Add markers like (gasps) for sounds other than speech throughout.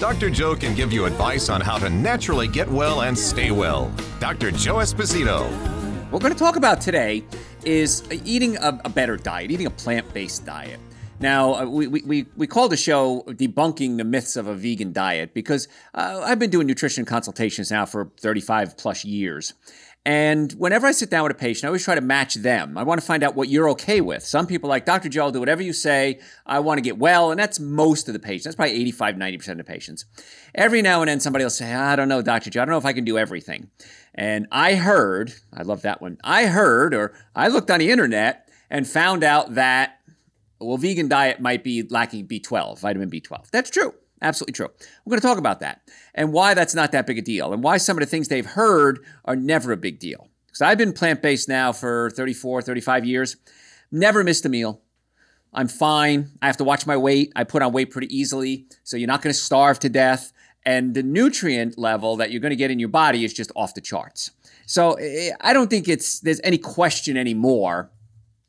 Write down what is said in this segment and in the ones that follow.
Dr. Joe can give you advice on how to naturally get well and stay well. Dr. Joe Esposito. What we're going to talk about today is eating a, a better diet, eating a plant based diet. Now, uh, we, we, we call the show Debunking the Myths of a Vegan Diet because uh, I've been doing nutrition consultations now for 35 plus years. And whenever I sit down with a patient, I always try to match them. I want to find out what you're okay with. Some people like, Dr. Joe, I'll do whatever you say. I want to get well. And that's most of the patients. That's probably 85, 90% of the patients. Every now and then somebody will say, I don't know, Dr. Joe, I don't know if I can do everything. And I heard, I love that one. I heard, or I looked on the internet and found out that, well, vegan diet might be lacking B12, vitamin B12. That's true. Absolutely true. We're going to talk about that and why that's not that big a deal and why some of the things they've heard are never a big deal. Because I've been plant based now for 34, 35 years, never missed a meal. I'm fine. I have to watch my weight. I put on weight pretty easily. So you're not going to starve to death. And the nutrient level that you're going to get in your body is just off the charts. So eh, I don't think it's there's any question anymore.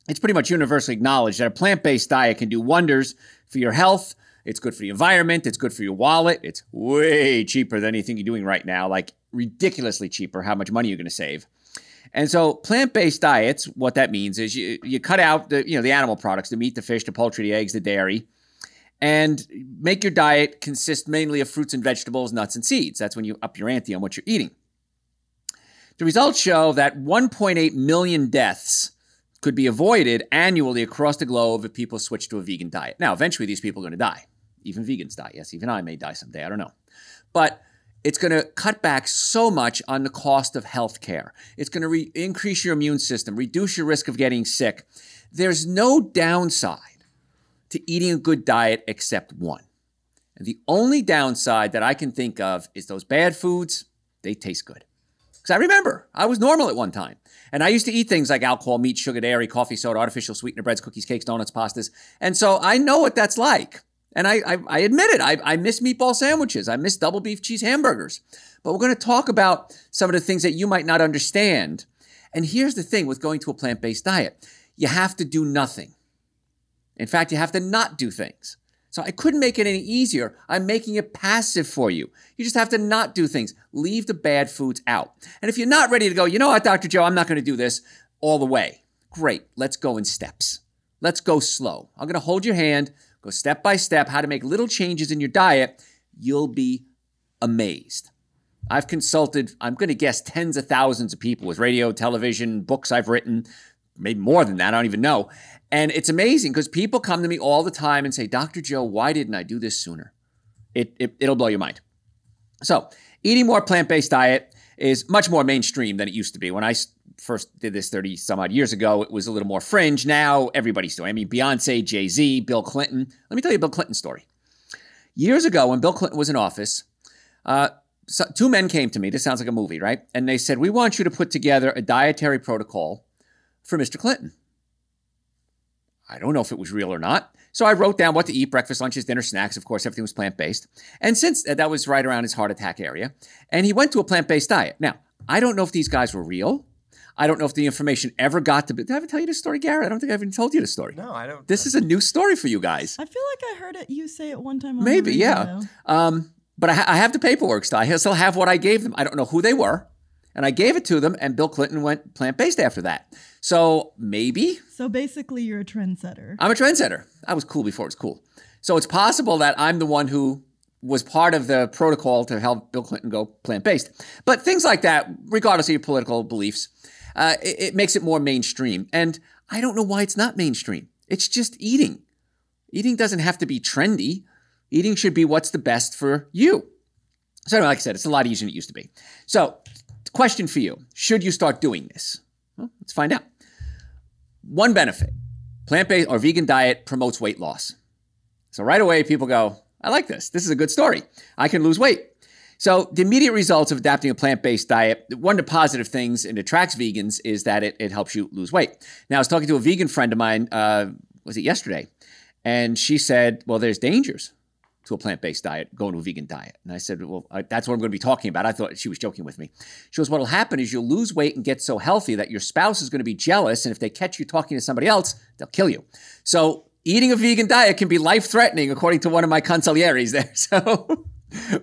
It's pretty much universally acknowledged that a plant based diet can do wonders for your health it's good for the environment. It's good for your wallet. It's way cheaper than anything you're doing right now, like ridiculously cheaper how much money you're going to save. And so plant-based diets, what that means is you, you cut out the, you know, the animal products, the meat, the fish, the poultry, the eggs, the dairy, and make your diet consist mainly of fruits and vegetables, nuts and seeds. That's when you up your ante on what you're eating. The results show that 1.8 million deaths could be avoided annually across the globe if people switch to a vegan diet. Now, eventually these people are going to die. Even vegans die. Yes, even I may die someday. I don't know. But it's going to cut back so much on the cost of health care. It's going to re- increase your immune system, reduce your risk of getting sick. There's no downside to eating a good diet except one. And the only downside that I can think of is those bad foods, they taste good. Because I remember I was normal at one time. And I used to eat things like alcohol, meat, sugar, dairy, coffee, soda, artificial sweetener, breads, cookies, cakes, donuts, pastas. And so I know what that's like. And I, I, I admit it, I, I miss meatball sandwiches. I miss double beef cheese hamburgers. But we're going to talk about some of the things that you might not understand. And here's the thing with going to a plant based diet you have to do nothing. In fact, you have to not do things. So I couldn't make it any easier. I'm making it passive for you. You just have to not do things. Leave the bad foods out. And if you're not ready to go, you know what, Dr. Joe, I'm not going to do this all the way. Great. Let's go in steps. Let's go slow. I'm going to hold your hand. Go step by step how to make little changes in your diet. You'll be amazed. I've consulted, I'm going to guess, tens of thousands of people with radio, television, books I've written, maybe more than that. I don't even know. And it's amazing because people come to me all the time and say, Dr. Joe, why didn't I do this sooner? It, it, it'll blow your mind. So, eating more plant based diet is much more mainstream than it used to be. When I first did this 30 some odd years ago, it was a little more fringe. Now everybody's doing. I mean, Beyonce, Jay Z, Bill Clinton. Let me tell you a Bill Clinton story. Years ago, when Bill Clinton was in office, uh, so two men came to me. This sounds like a movie, right? And they said, "We want you to put together a dietary protocol for Mr. Clinton." I don't know if it was real or not. So I wrote down what to eat breakfast, lunches, dinner, snacks. Of course, everything was plant based. And since that was right around his heart attack area, and he went to a plant based diet. Now, I don't know if these guys were real. I don't know if the information ever got to. Did I ever tell you this story, Garrett? I don't think I even told you the story. No, I don't. This is a new story for you guys. I feel like I heard it. You say it one time. On Maybe, yeah. Um, but I, ha- I, have the paperwork still. I still have what I gave them. I don't know who they were, and I gave it to them. And Bill Clinton went plant based after that. So maybe. So basically, you're a trendsetter. I'm a trendsetter. I was cool before it was cool. So it's possible that I'm the one who was part of the protocol to help Bill Clinton go plant based. But things like that, regardless of your political beliefs, uh, it, it makes it more mainstream. And I don't know why it's not mainstream. It's just eating. Eating doesn't have to be trendy. Eating should be what's the best for you. So, anyway, like I said, it's a lot easier than it used to be. So, question for you Should you start doing this? Well, let's find out. One benefit plant based or vegan diet promotes weight loss. So, right away, people go, I like this. This is a good story. I can lose weight. So, the immediate results of adapting a plant based diet, one of the positive things and attracts vegans is that it, it helps you lose weight. Now, I was talking to a vegan friend of mine, uh, was it yesterday? And she said, Well, there's dangers to a plant based diet, going to a vegan diet. And I said, Well, I, that's what I'm going to be talking about. I thought she was joking with me. She goes, What'll happen is you'll lose weight and get so healthy that your spouse is going to be jealous. And if they catch you talking to somebody else, they'll kill you. So, eating a vegan diet can be life threatening, according to one of my consiglieres there. (laughs) So,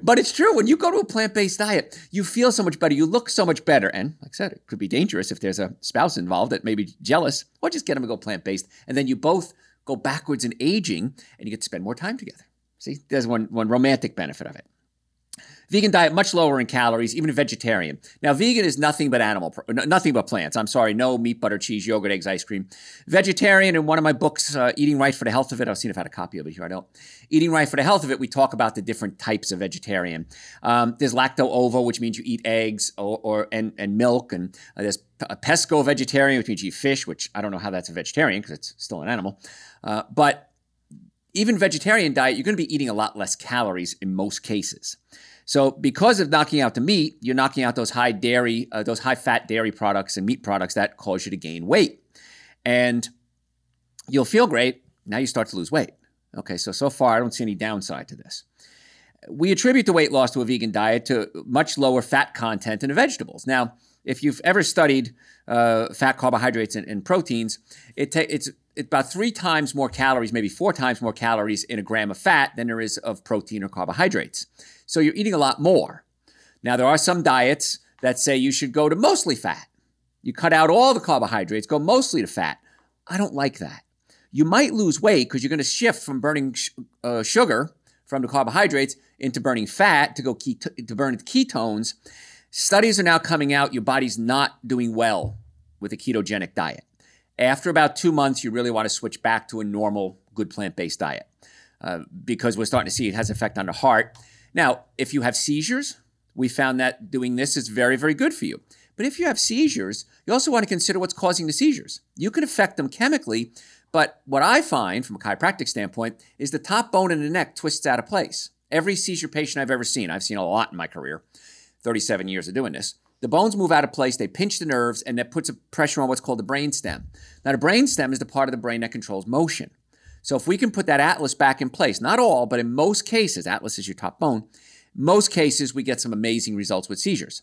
but it's true. When you go to a plant based diet, you feel so much better. You look so much better. And like I said, it could be dangerous if there's a spouse involved that may be jealous, or just get them to go plant based. And then you both go backwards in aging and you get to spend more time together. See, there's one, one romantic benefit of it. Vegan diet much lower in calories, even vegetarian. Now, vegan is nothing but animal, nothing but plants. I'm sorry, no meat, butter, cheese, yogurt, eggs, ice cream. Vegetarian. In one of my books, uh, Eating Right for the Health of It, I've seen if I had a copy of it here. I don't. Eating Right for the Health of It, we talk about the different types of vegetarian. Um, there's lacto ovo, which means you eat eggs or, or and, and milk, and uh, there's a pesco vegetarian, which means you eat fish, which I don't know how that's a vegetarian because it's still an animal. Uh, but even vegetarian diet, you're going to be eating a lot less calories in most cases. So because of knocking out the meat, you're knocking out those high dairy, uh, those high fat dairy products and meat products that cause you to gain weight. And you'll feel great. Now you start to lose weight. Okay, so so far I don't see any downside to this. We attribute the weight loss to a vegan diet to much lower fat content in vegetables. Now, if you've ever studied uh, fat, carbohydrates, and, and proteins, it ta- it's about three times more calories, maybe four times more calories in a gram of fat than there is of protein or carbohydrates. So you're eating a lot more. Now, there are some diets that say you should go to mostly fat. You cut out all the carbohydrates, go mostly to fat. I don't like that. You might lose weight because you're going to shift from burning sh- uh, sugar from the carbohydrates into burning fat to go keto- to burn ketones. Studies are now coming out your body's not doing well with a ketogenic diet. After about two months, you really want to switch back to a normal, good plant based diet uh, because we're starting to see it has effect on the heart. Now, if you have seizures, we found that doing this is very, very good for you. But if you have seizures, you also want to consider what's causing the seizures. You can affect them chemically, but what I find from a chiropractic standpoint is the top bone in the neck twists out of place. Every seizure patient I've ever seen, I've seen a lot in my career, 37 years of doing this. The bones move out of place, they pinch the nerves, and that puts a pressure on what's called the brain stem. Now, the brain stem is the part of the brain that controls motion. So if we can put that atlas back in place, not all, but in most cases, atlas is your top bone, most cases we get some amazing results with seizures.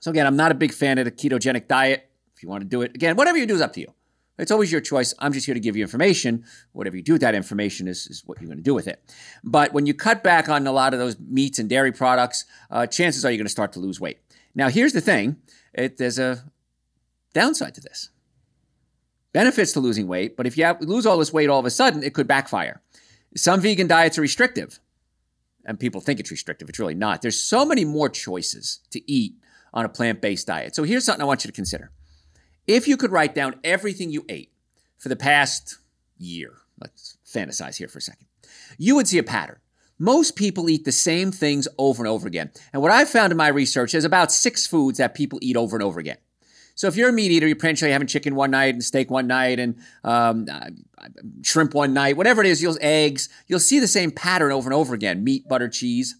So again, I'm not a big fan of the ketogenic diet. If you want to do it, again, whatever you do is up to you. It's always your choice. I'm just here to give you information. Whatever you do with that information is, is what you're going to do with it. But when you cut back on a lot of those meats and dairy products, uh, chances are you're going to start to lose weight. Now, here's the thing it, there's a downside to this benefits to losing weight, but if you have, lose all this weight all of a sudden, it could backfire. Some vegan diets are restrictive, and people think it's restrictive. It's really not. There's so many more choices to eat on a plant based diet. So here's something I want you to consider. If you could write down everything you ate for the past year, let's fantasize here for a second, you would see a pattern. Most people eat the same things over and over again. And what I've found in my research is about six foods that people eat over and over again. So if you're a meat eater, you're potentially having chicken one night and steak one night and um, uh, shrimp one night, whatever it is, you'll eggs. You'll see the same pattern over and over again: meat, butter, cheese.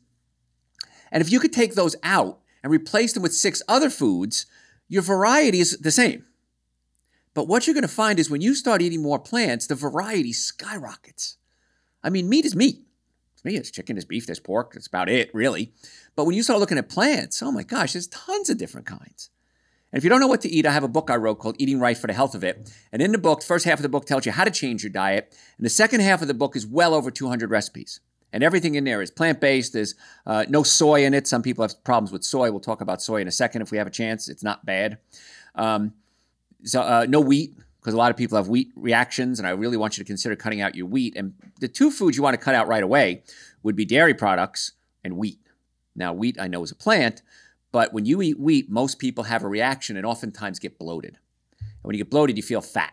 And if you could take those out and replace them with six other foods, your variety is the same. But what you're going to find is when you start eating more plants, the variety skyrockets. I mean, meat is meat. It's meat, it's chicken, it's beef, there's pork. That's about it, really. But when you start looking at plants, oh my gosh, there's tons of different kinds. And if you don't know what to eat, I have a book I wrote called Eating Right for the Health of It. And in the book, the first half of the book tells you how to change your diet. And the second half of the book is well over 200 recipes. And everything in there is plant based. There's uh, no soy in it. Some people have problems with soy. We'll talk about soy in a second if we have a chance. It's not bad. Um, so, uh, no wheat, because a lot of people have wheat reactions. And I really want you to consider cutting out your wheat. And the two foods you want to cut out right away would be dairy products and wheat. Now, wheat I know is a plant, but when you eat wheat, most people have a reaction and oftentimes get bloated. And when you get bloated, you feel fat.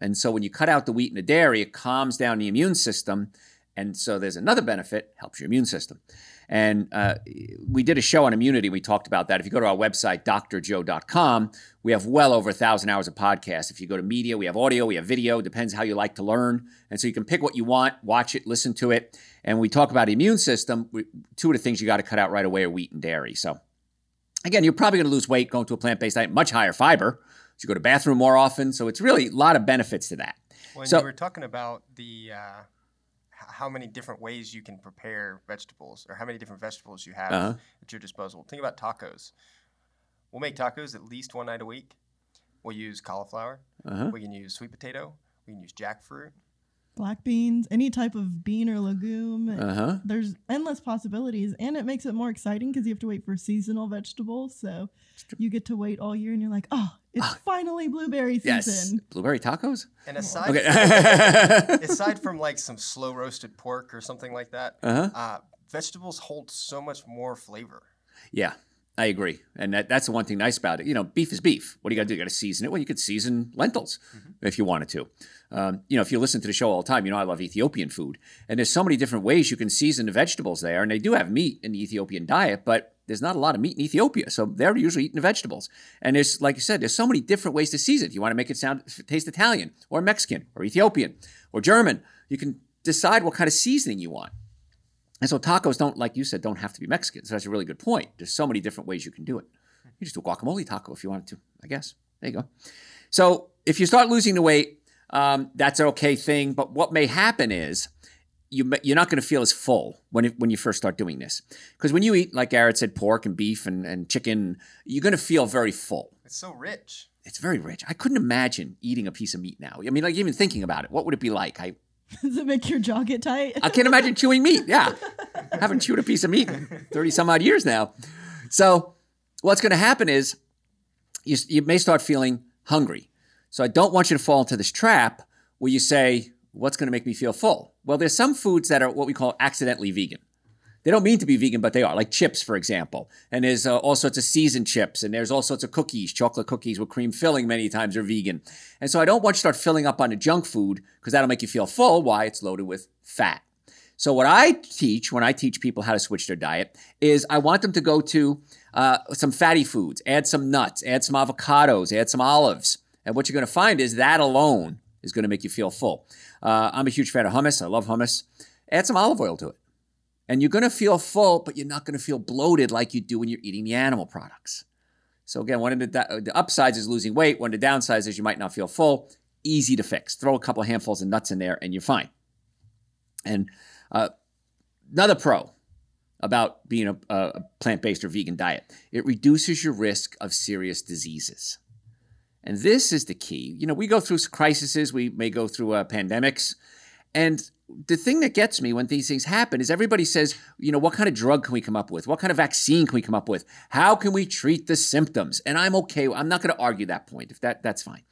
And so when you cut out the wheat and the dairy, it calms down the immune system. And so there's another benefit, helps your immune system. And uh, we did a show on immunity. We talked about that. If you go to our website, drjoe.com, we have well over a thousand hours of podcasts. If you go to media, we have audio, we have video, depends how you like to learn. And so you can pick what you want, watch it, listen to it. And we talk about immune system. We, two of the things you got to cut out right away are wheat and dairy. So again, you're probably going to lose weight going to a plant-based diet, much higher fiber. So you go to bathroom more often. So it's really a lot of benefits to that. When so, you were talking about the uh, how many different ways you can prepare vegetables or how many different vegetables you have uh-huh. at your disposal. Think about tacos. We'll make tacos at least one night a week. We'll use cauliflower. Uh-huh. We can use sweet potato. We can use jackfruit black beans, any type of bean or legume. Uh-huh. There's endless possibilities, and it makes it more exciting because you have to wait for seasonal vegetables. So you get to wait all year, and you're like, oh, it's ah. finally blueberry season. Yes, blueberry tacos. And aside, okay. from, (laughs) aside from like some slow roasted pork or something like that, uh-huh. uh, vegetables hold so much more flavor. Yeah. I agree, and that, that's the one thing nice about it. You know, beef is beef. What do you got to do? You got to season it. Well, you could season lentils mm-hmm. if you wanted to. Um, you know, if you listen to the show all the time, you know I love Ethiopian food, and there's so many different ways you can season the vegetables there. And they do have meat in the Ethiopian diet, but there's not a lot of meat in Ethiopia, so they're usually eating the vegetables. And there's, like you said, there's so many different ways to season. If you want to make it sound taste Italian or Mexican or Ethiopian or German, you can decide what kind of seasoning you want. And so tacos don't, like you said, don't have to be Mexican. So that's a really good point. There's so many different ways you can do it. You just do a guacamole taco if you wanted to, I guess. There you go. So if you start losing the weight, um, that's an okay thing. But what may happen is you, you're not going to feel as full when, it, when you first start doing this. Because when you eat, like Garrett said, pork and beef and, and chicken, you're going to feel very full. It's so rich. It's very rich. I couldn't imagine eating a piece of meat now. I mean, like even thinking about it, what would it be like? I (laughs) Does it make your jaw get tight? I can't imagine chewing meat. Yeah. I (laughs) haven't chewed a piece of meat in 30 some odd years now. So, what's going to happen is you, you may start feeling hungry. So, I don't want you to fall into this trap where you say, What's going to make me feel full? Well, there's some foods that are what we call accidentally vegan. They don't mean to be vegan, but they are, like chips, for example. And there's uh, all sorts of seasoned chips, and there's all sorts of cookies, chocolate cookies with cream filling many times are vegan. And so I don't want you to start filling up on the junk food because that'll make you feel full. Why? It's loaded with fat. So what I teach when I teach people how to switch their diet is I want them to go to uh, some fatty foods, add some nuts, add some avocados, add some olives. And what you're going to find is that alone is going to make you feel full. Uh, I'm a huge fan of hummus. I love hummus. Add some olive oil to it. And you're going to feel full, but you're not going to feel bloated like you do when you're eating the animal products. So again, one of the, the upsides is losing weight. One of the downsides is you might not feel full. Easy to fix. Throw a couple of handfuls of nuts in there, and you're fine. And uh, another pro about being a, a plant-based or vegan diet: it reduces your risk of serious diseases. And this is the key. You know, we go through crises. We may go through uh, pandemics, and the thing that gets me when these things happen is everybody says, you know, what kind of drug can we come up with? What kind of vaccine can we come up with? How can we treat the symptoms? And I'm okay. I'm not going to argue that point. If that that's fine.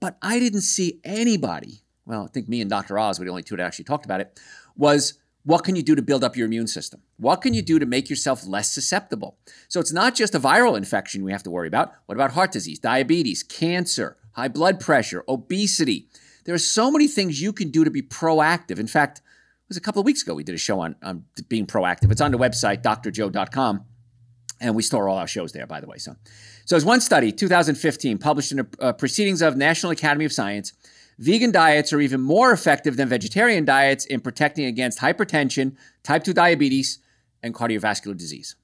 But I didn't see anybody. Well, I think me and Dr. Oz were the only two that actually talked about it. Was what can you do to build up your immune system? What can you do to make yourself less susceptible? So it's not just a viral infection we have to worry about. What about heart disease, diabetes, cancer, high blood pressure, obesity? There are so many things you can do to be proactive. In fact, it was a couple of weeks ago we did a show on, on being proactive. It's on the website, drjoe.com. And we store all our shows there, by the way. So, so there's one study, 2015, published in the uh, Proceedings of National Academy of Science. Vegan diets are even more effective than vegetarian diets in protecting against hypertension, type 2 diabetes, and cardiovascular disease.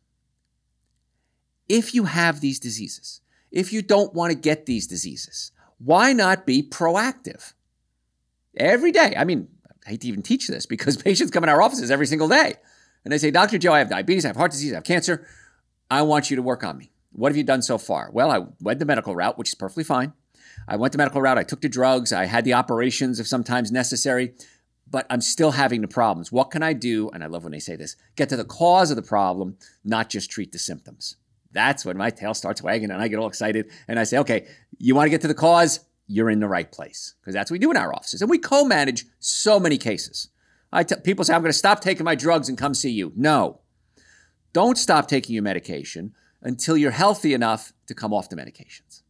If you have these diseases, if you don't want to get these diseases, why not be proactive? Every day. I mean, I hate to even teach this because (laughs) patients come in our offices every single day and they say, Dr. Joe, I have diabetes, I have heart disease, I have cancer. I want you to work on me. What have you done so far? Well, I went the medical route, which is perfectly fine. I went the medical route, I took the drugs, I had the operations if sometimes necessary, but I'm still having the problems. What can I do? And I love when they say this get to the cause of the problem, not just treat the symptoms. That's when my tail starts wagging and I get all excited and I say, okay, you want to get to the cause? You're in the right place because that's what we do in our offices. And we co manage so many cases. I t- people say, I'm going to stop taking my drugs and come see you. No. Don't stop taking your medication until you're healthy enough to come off the medications.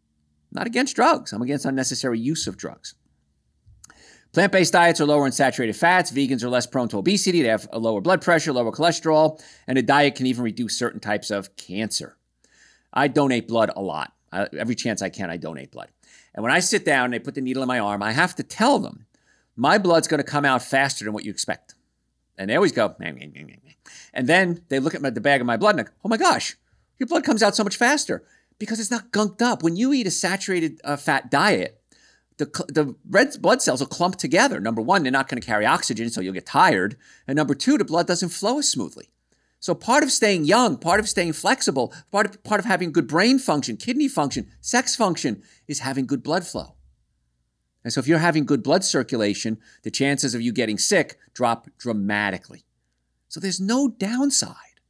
I'm not against drugs, I'm against unnecessary use of drugs. Plant based diets are lower in saturated fats. Vegans are less prone to obesity. They have a lower blood pressure, lower cholesterol, and a diet can even reduce certain types of cancer. I donate blood a lot. I, every chance I can, I donate blood. And when I sit down and they put the needle in my arm, I have to tell them my blood's going to come out faster than what you expect. And they always go, and then they look at my, the bag of my blood and go, oh my gosh, your blood comes out so much faster because it's not gunked up. When you eat a saturated uh, fat diet, the, the red blood cells will clump together. Number one, they're not going to carry oxygen, so you'll get tired. And number two, the blood doesn't flow as smoothly. So part of staying young, part of staying flexible, part of, part of having good brain function, kidney function, sex function is having good blood flow. And so if you're having good blood circulation, the chances of you getting sick drop dramatically. So there's no downside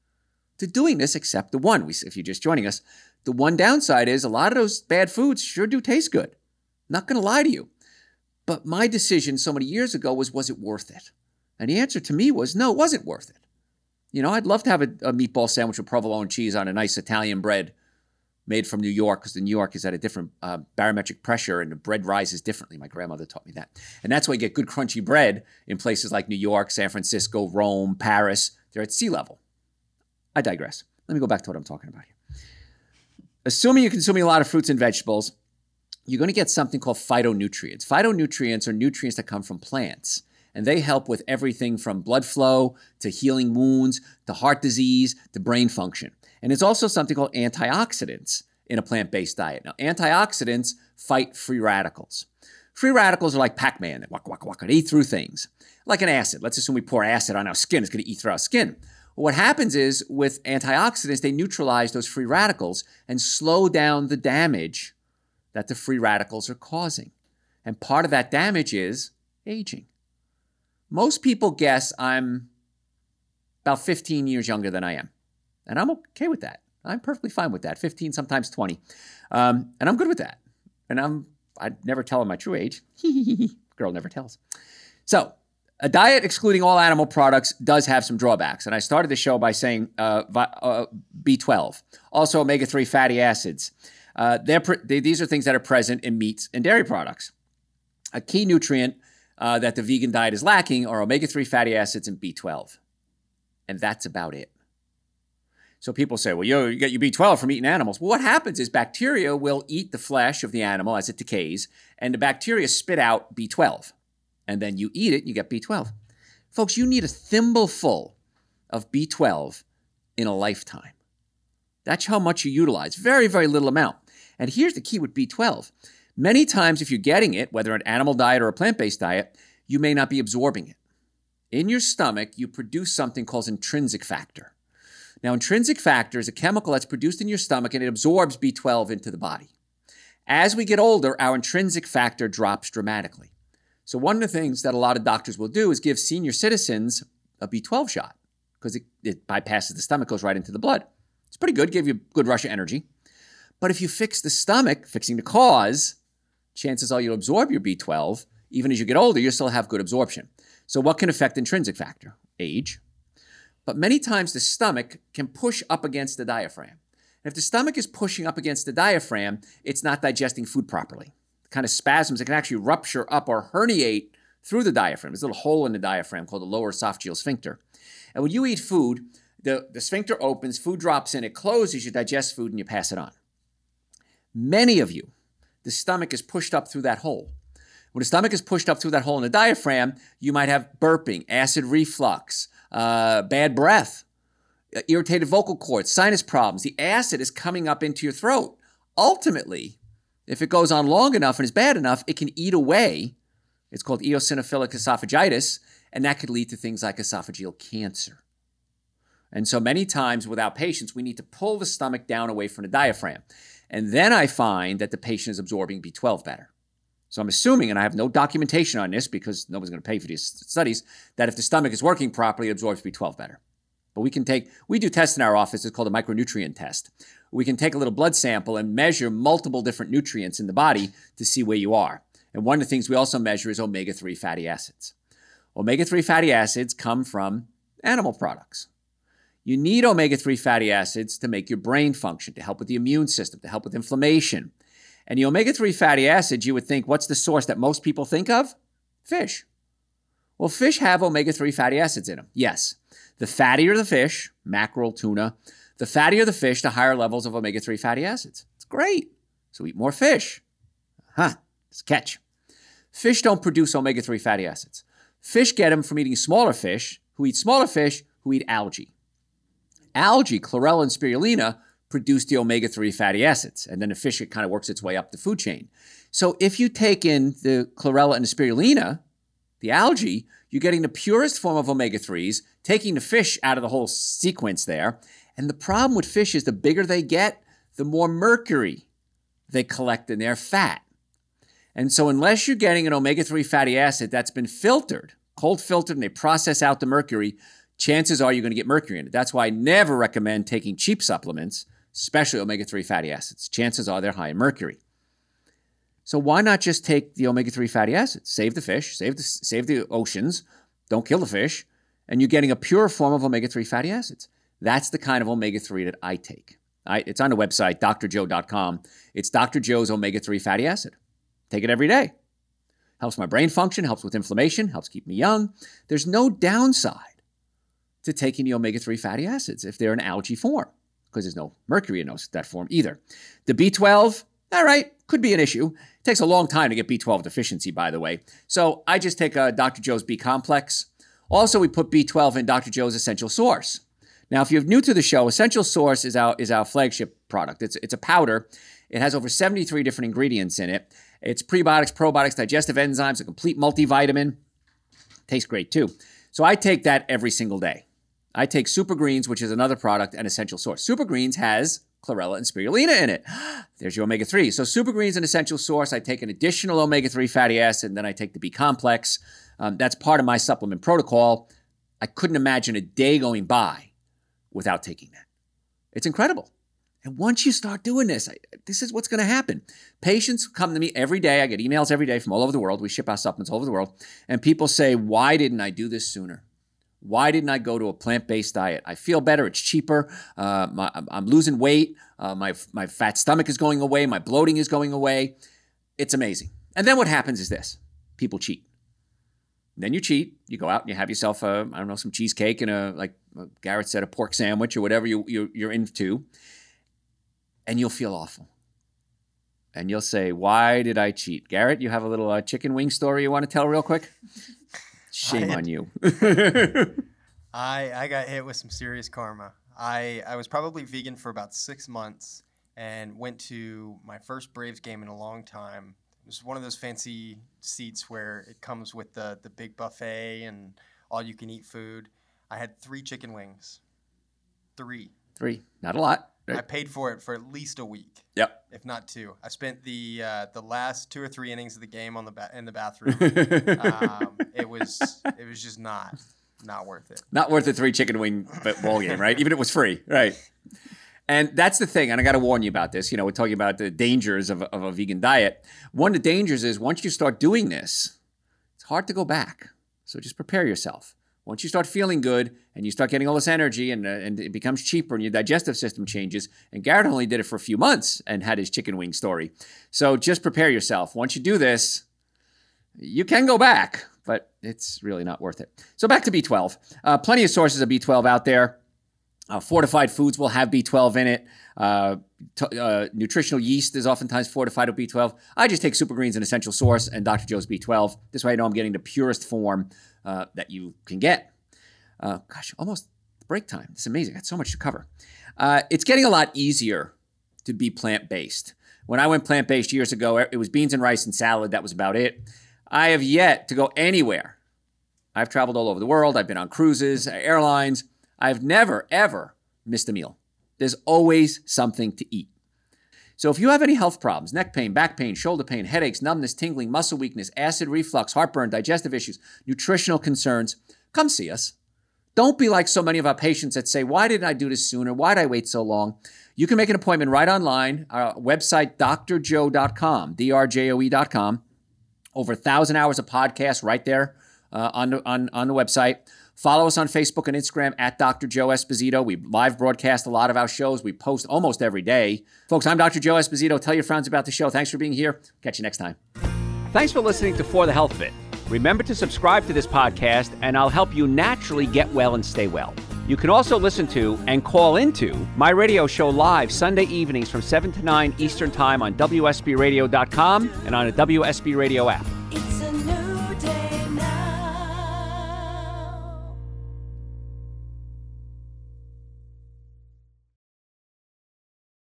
to doing this except the one. If you're just joining us, the one downside is a lot of those bad foods sure do taste good. Not going to lie to you. But my decision so many years ago was was it worth it? And the answer to me was no, it wasn't worth it. You know, I'd love to have a, a meatball sandwich with provolone cheese on a nice Italian bread made from New York because the New York is at a different uh, barometric pressure and the bread rises differently. My grandmother taught me that. And that's why you get good crunchy bread in places like New York, San Francisco, Rome, Paris. They're at sea level. I digress. Let me go back to what I'm talking about here. Assuming you're consuming a lot of fruits and vegetables, you're going to get something called phytonutrients. Phytonutrients are nutrients that come from plants, and they help with everything from blood flow to healing wounds to heart disease to brain function. And it's also something called antioxidants in a plant based diet. Now, antioxidants fight free radicals. Free radicals are like Pac Man, they walk, walk, walk, and eat through things. Like an acid. Let's assume we pour acid on our skin, it's going to eat through our skin. What happens is with antioxidants, they neutralize those free radicals and slow down the damage that the free radicals are causing. And part of that damage is aging. Most people guess I'm about 15 years younger than I am. And I'm okay with that. I'm perfectly fine with that. 15, sometimes 20. Um, and I'm good with that. And I'm, I never tell them my true age. (laughs) Girl never tells. So, a diet excluding all animal products does have some drawbacks. And I started the show by saying uh, uh, B12, also omega 3 fatty acids. Uh, they, these are things that are present in meats and dairy products. A key nutrient uh, that the vegan diet is lacking are omega 3 fatty acids and B12. And that's about it. So people say, well, yo, you get your B12 from eating animals. Well, what happens is bacteria will eat the flesh of the animal as it decays, and the bacteria spit out B12. And then you eat it, you get B12. Folks, you need a thimbleful of B12 in a lifetime. That's how much you utilize. Very, very little amount. And here's the key with B12 many times, if you're getting it, whether an animal diet or a plant based diet, you may not be absorbing it. In your stomach, you produce something called intrinsic factor. Now, intrinsic factor is a chemical that's produced in your stomach and it absorbs B12 into the body. As we get older, our intrinsic factor drops dramatically. So, one of the things that a lot of doctors will do is give senior citizens a B12 shot because it, it bypasses the stomach, goes right into the blood. It's pretty good, give you a good rush of energy. But if you fix the stomach, fixing the cause, chances are you'll absorb your B12. Even as you get older, you'll still have good absorption. So, what can affect intrinsic factor? Age. But many times the stomach can push up against the diaphragm. And if the stomach is pushing up against the diaphragm, it's not digesting food properly. The kind of spasms, it can actually rupture up or herniate through the diaphragm. There's a little hole in the diaphragm called the lower esophageal sphincter. And when you eat food, the, the sphincter opens, food drops in, it closes, you digest food, and you pass it on. Many of you, the stomach is pushed up through that hole. When the stomach is pushed up through that hole in the diaphragm, you might have burping, acid reflux, uh, bad breath, uh, irritated vocal cords, sinus problems. The acid is coming up into your throat. Ultimately, if it goes on long enough and is bad enough, it can eat away. It's called eosinophilic esophagitis, and that could lead to things like esophageal cancer. And so many times without patients, we need to pull the stomach down away from the diaphragm. And then I find that the patient is absorbing B12 better. So I'm assuming, and I have no documentation on this because nobody's going to pay for these studies, that if the stomach is working properly, it absorbs B12 better. But we can take, we do tests in our office, it's called a micronutrient test. We can take a little blood sample and measure multiple different nutrients in the body to see where you are. And one of the things we also measure is omega 3 fatty acids. Omega 3 fatty acids come from animal products. You need omega 3 fatty acids to make your brain function, to help with the immune system, to help with inflammation. And the omega 3 fatty acids, you would think, what's the source that most people think of? Fish. Well, fish have omega 3 fatty acids in them. Yes. The fattier the fish, mackerel, tuna, the fattier the fish, the higher levels of omega 3 fatty acids. It's great. So eat more fish. Huh. It's a catch. Fish don't produce omega 3 fatty acids. Fish get them from eating smaller fish, who eat smaller fish, who eat algae. Algae, chlorella and spirulina, produce the omega 3 fatty acids, and then the fish it kind of works its way up the food chain. So if you take in the chlorella and the spirulina, the algae, you're getting the purest form of omega 3s, taking the fish out of the whole sequence there. And the problem with fish is the bigger they get, the more mercury they collect in their fat. And so, unless you're getting an omega 3 fatty acid that's been filtered, cold filtered, and they process out the mercury, chances are you're going to get mercury in it. That's why I never recommend taking cheap supplements, especially omega 3 fatty acids. Chances are they're high in mercury. So, why not just take the omega 3 fatty acids? Save the fish, save the, save the oceans, don't kill the fish, and you're getting a pure form of omega 3 fatty acids. That's the kind of omega 3 that I take. I, it's on the website, drjoe.com. It's Dr. Joe's omega 3 fatty acid. Take it every day. Helps my brain function, helps with inflammation, helps keep me young. There's no downside to taking the omega 3 fatty acids if they're in algae form, because there's no mercury in those, that form either. The B12, all right, could be an issue. It takes a long time to get B12 deficiency, by the way. So I just take uh, a Dr. Joe's B complex. Also, we put B12 in Dr. Joe's Essential Source. Now, if you're new to the show, Essential Source is our, is our flagship product. It's, it's a powder. It has over 73 different ingredients in it. It's prebiotics, probiotics, digestive enzymes, a complete multivitamin. Tastes great too. So I take that every single day. I take Super Greens, which is another product and essential source. Super Greens has chlorella and spirulina in it. (gasps) There's your omega 3. So Super Greens an essential source. I take an additional omega 3 fatty acid, and then I take the B complex. Um, that's part of my supplement protocol. I couldn't imagine a day going by without taking that. It's incredible. And once you start doing this, I, this is what's going to happen. Patients come to me every day. I get emails every day from all over the world. We ship our supplements all over the world. And people say, Why didn't I do this sooner? Why didn't I go to a plant based diet? I feel better. It's cheaper. Uh, my, I'm losing weight. Uh, my, my fat stomach is going away. My bloating is going away. It's amazing. And then what happens is this people cheat. Then you cheat. You go out and you have yourself a, I don't know, some cheesecake and a, like Garrett said, a pork sandwich or whatever you, you, you're into and you'll feel awful. And you'll say, Why did I cheat? Garrett, you have a little uh, chicken wing story you want to tell real quick? Shame on you. (laughs) I, I got hit with some serious karma. I, I was probably vegan for about six months and went to my first Braves game in a long time. It was one of those fancy seats where it comes with the, the big buffet and all you can eat food. I had three chicken wings. Three. Three. Not a lot. I paid for it for at least a week. Yep. If not two. I spent the uh, the last two or three innings of the game on the ba- in the bathroom. (laughs) um, it was it was just not not worth it. Not worth a three chicken wing ball game, right? Even if it was free, right? And that's the thing, and I got to warn you about this. You know, we're talking about the dangers of, of a vegan diet. One of the dangers is once you start doing this, it's hard to go back. So just prepare yourself. Once you start feeling good and you start getting all this energy and, uh, and it becomes cheaper and your digestive system changes, and Garrett only did it for a few months and had his chicken wing story. So just prepare yourself. Once you do this, you can go back, but it's really not worth it. So back to B12. Uh, plenty of sources of B12 out there. Uh, fortified foods will have B12 in it. Uh, t- uh, nutritional yeast is oftentimes fortified with B12. I just take Super Greens, an essential source, and Dr. Joe's B12. This way I know I'm getting the purest form uh, that you can get. Uh, gosh, almost break time. It's amazing. I got so much to cover. Uh, it's getting a lot easier to be plant based. When I went plant based years ago, it was beans and rice and salad. That was about it. I have yet to go anywhere. I've traveled all over the world. I've been on cruises, airlines. I've never, ever missed a meal. There's always something to eat. So if you have any health problems, neck pain, back pain, shoulder pain, headaches, numbness, tingling, muscle weakness, acid reflux, heartburn, digestive issues, nutritional concerns, come see us. Don't be like so many of our patients that say, Why didn't I do this sooner? Why did I wait so long? You can make an appointment right online, our website, drjoe.com, drjoe.com. Over a thousand hours of podcasts right there uh, on, the, on, on the website. Follow us on Facebook and Instagram at Dr. Joe Esposito. We live broadcast a lot of our shows. We post almost every day. Folks, I'm Dr. Joe Esposito. Tell your friends about the show. Thanks for being here. Catch you next time. Thanks for listening to For the Health of It. Remember to subscribe to this podcast, and I'll help you naturally get well and stay well. You can also listen to and call into my radio show live Sunday evenings from 7 to 9 Eastern Time on WSBRadio.com and on a WSB Radio app.